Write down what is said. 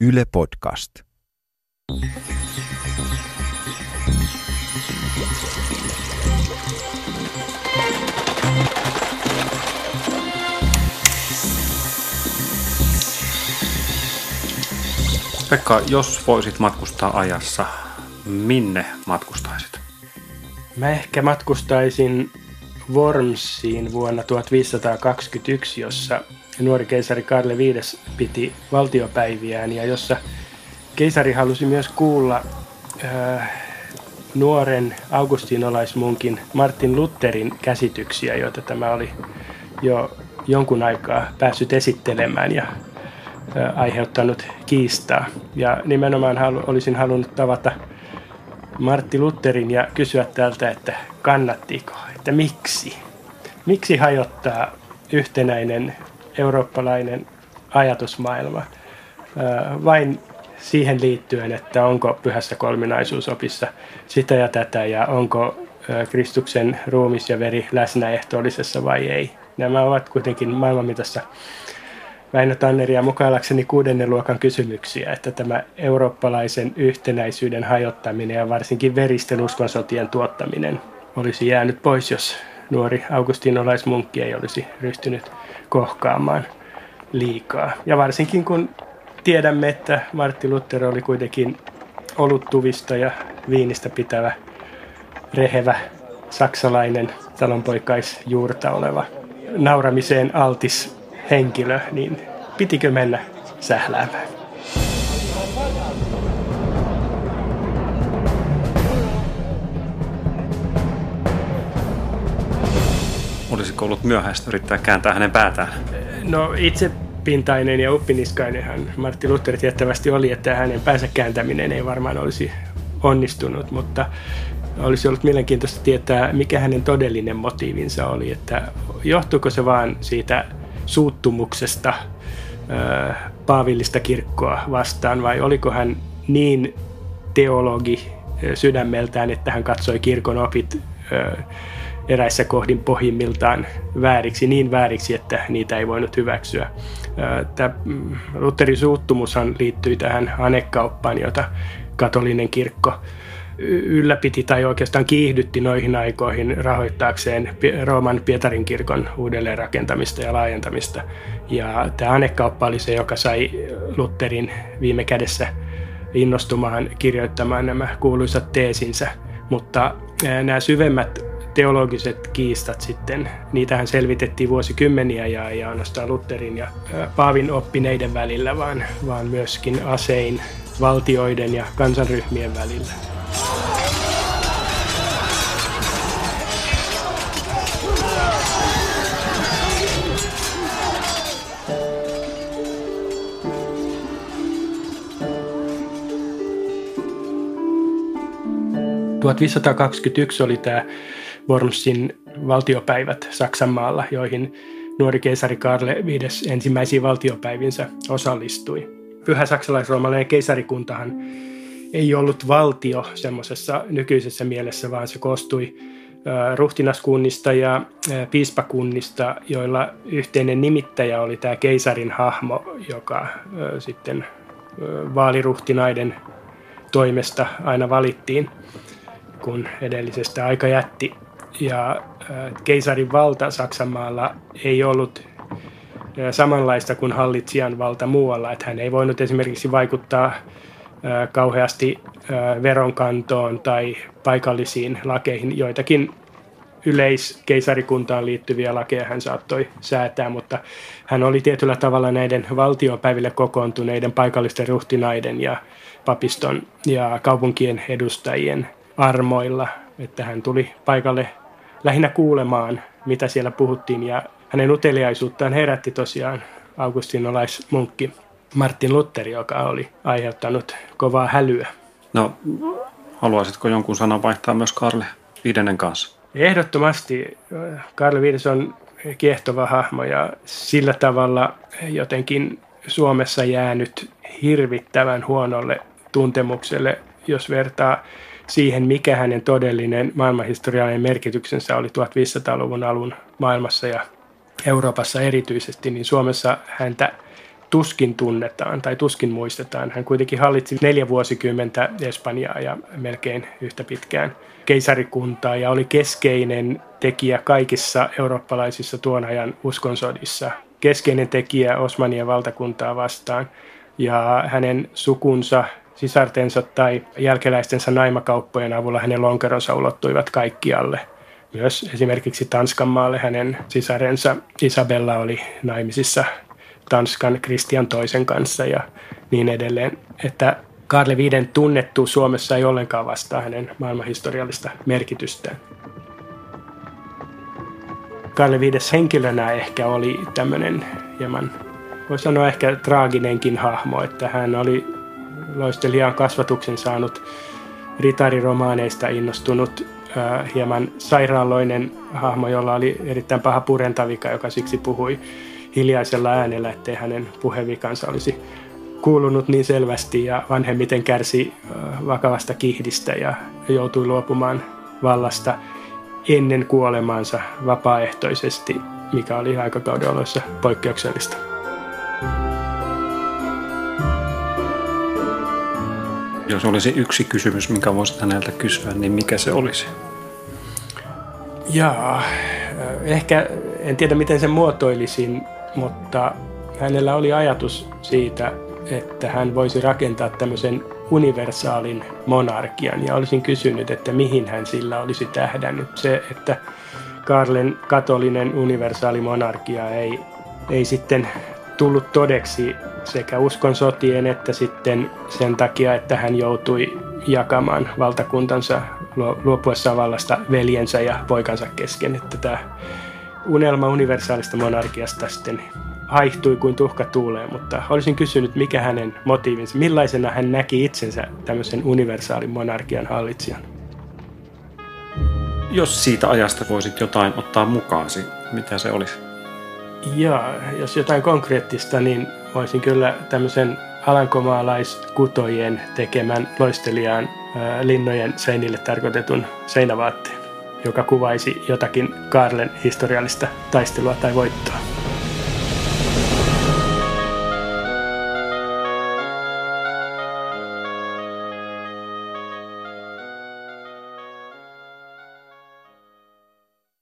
Yle Podcast. Pekka, jos voisit matkustaa ajassa, minne matkustaisit? Mä ehkä matkustaisin Wormsiin vuonna 1521, jossa nuori keisari Karle V piti valtiopäiviään ja jossa keisari halusi myös kuulla äh, nuoren augustinolaismunkin Martin Lutherin käsityksiä, joita tämä oli jo jonkun aikaa päässyt esittelemään ja äh, aiheuttanut kiistaa. Ja nimenomaan halu, olisin halunnut tavata Martti Lutherin ja kysyä tältä, että kannattiko, että miksi? Miksi hajottaa yhtenäinen eurooppalainen ajatusmaailma vain siihen liittyen, että onko pyhässä kolminaisuusopissa sitä ja tätä ja onko Kristuksen ruumis ja veri läsnä ehtoollisessa vai ei. Nämä ovat kuitenkin maailmanmitassa Väinö Tanneria mukaillakseni kuudennen luokan kysymyksiä, että tämä eurooppalaisen yhtenäisyyden hajottaminen ja varsinkin veristen uskonsotien tuottaminen olisi jäänyt pois, jos nuori augustinolaismunkki ei olisi ryhtynyt kohkaamaan liikaa. Ja varsinkin kun tiedämme, että Martti Luther oli kuitenkin oluttuvista ja viinistä pitävä, rehevä, saksalainen talonpoikaisjuurta oleva nauramiseen altis henkilö, niin pitikö mennä sähläämään? Olisiko ollut myöhäistä yrittää kääntää hänen päätään? No itse pintainen ja uppiniskainen hän Martti Luther tiettävästi oli, että hänen päänsä kääntäminen ei varmaan olisi onnistunut, mutta olisi ollut mielenkiintoista tietää, mikä hänen todellinen motiivinsa oli, että johtuuko se vaan siitä suuttumuksesta paavillista kirkkoa vastaan vai oliko hän niin teologi sydämeltään, että hän katsoi kirkon opit eräissä kohdin pohjimmiltaan vääriksi, niin vääriksi, että niitä ei voinut hyväksyä. Tämä mm, Lutherin suuttumushan liittyi tähän anekauppaan, jota katolinen kirkko ylläpiti tai oikeastaan kiihdytti noihin aikoihin rahoittaakseen Rooman Pietarin kirkon uudelleenrakentamista ja laajentamista. Ja tämä anekauppa oli se, joka sai Lutherin viime kädessä innostumaan kirjoittamaan nämä kuuluisat teesinsä. Mutta nämä syvemmät teologiset kiistat sitten, niitähän selvitettiin vuosikymmeniä ja ei ainoastaan Lutherin ja Paavin oppineiden välillä, vaan, vaan myöskin asein valtioiden ja kansanryhmien välillä. 1521 oli tämä Wormsin valtiopäivät Saksanmaalla, joihin nuori keisari Karle V ensimmäisiin valtiopäivinsä osallistui. Pyhä saksalaisroomalainen keisarikuntahan ei ollut valtio semmoisessa nykyisessä mielessä, vaan se koostui ruhtinaskunnista ja piispakunnista, joilla yhteinen nimittäjä oli tämä keisarin hahmo, joka sitten vaaliruhtinaiden toimesta aina valittiin kun edellisestä aika jätti. Ja äh, keisarin valta Saksanmaalla ei ollut äh, samanlaista kuin hallitsijan valta muualla. Että hän ei voinut esimerkiksi vaikuttaa äh, kauheasti veronkantoon tai paikallisiin lakeihin. Joitakin yleiskeisarikuntaan liittyviä lakeja hän saattoi säätää, mutta hän oli tietyllä tavalla näiden valtiopäiville kokoontuneiden paikallisten ruhtinaiden ja papiston ja kaupunkien edustajien armoilla, että hän tuli paikalle lähinnä kuulemaan, mitä siellä puhuttiin ja hänen uteliaisuuttaan herätti tosiaan augustinolaismunkki Martin Luther, joka oli aiheuttanut kovaa hälyä. No, haluaisitko jonkun sanan vaihtaa myös Karle Viidennen kanssa? Ehdottomasti. Karle Viides on kiehtova hahmo ja sillä tavalla jotenkin Suomessa jäänyt hirvittävän huonolle tuntemukselle, jos vertaa siihen, mikä hänen todellinen maailmanhistoriallinen merkityksensä oli 1500-luvun alun maailmassa ja Euroopassa erityisesti, niin Suomessa häntä tuskin tunnetaan tai tuskin muistetaan. Hän kuitenkin hallitsi neljä vuosikymmentä Espanjaa ja melkein yhtä pitkään keisarikuntaa ja oli keskeinen tekijä kaikissa eurooppalaisissa tuon ajan uskonsodissa. Keskeinen tekijä Osmanien valtakuntaa vastaan ja hänen sukunsa sisartensa tai jälkeläistensä naimakauppojen avulla hänen lonkeronsa ulottuivat kaikkialle. Myös esimerkiksi Tanskan maalle hänen sisarensa Isabella oli naimisissa Tanskan Kristian toisen kanssa ja niin edelleen. Että Karle V tunnettu Suomessa ei ollenkaan vastaa hänen maailmanhistoriallista merkitystään. Karle V henkilönä ehkä oli tämmöinen hieman, voisi sanoa ehkä traaginenkin hahmo, että hän oli loistelijan kasvatuksen saanut ritariromaaneista innostunut äh, hieman sairaaloinen hahmo, jolla oli erittäin paha purentavika, joka siksi puhui hiljaisella äänellä, ettei hänen puhevikansa olisi kuulunut niin selvästi ja vanhemmiten kärsi vakavasta kihdistä ja joutui luopumaan vallasta ennen kuolemaansa vapaaehtoisesti, mikä oli aikakauden oloissa poikkeuksellista. Jos olisi yksi kysymys, minkä voisit häneltä kysyä, niin mikä se olisi? Jaa, ehkä en tiedä miten sen muotoilisin, mutta hänellä oli ajatus siitä, että hän voisi rakentaa tämmöisen universaalin monarkian ja olisin kysynyt, että mihin hän sillä olisi tähdännyt. Se, että Karlen katolinen universaali monarkia ei, ei sitten tullut todeksi sekä uskon sotien että sitten sen takia, että hän joutui jakamaan valtakuntansa luopuessaan vallasta veljensä ja poikansa kesken. Että tämä unelma universaalista monarkiasta sitten haihtui kuin tuhka tuuleen, mutta olisin kysynyt, mikä hänen motiivinsa, millaisena hän näki itsensä tämmöisen universaalin monarkian hallitsijan. Jos siitä ajasta voisit jotain ottaa mukaasi, mitä se olisi? Joo, jos jotain konkreettista, niin voisin kyllä tämmöisen alankomaalaiskutojen tekemän loistelijaan linnojen seinille tarkoitetun seinävaatteen, joka kuvaisi jotakin Karlen historiallista taistelua tai voittoa.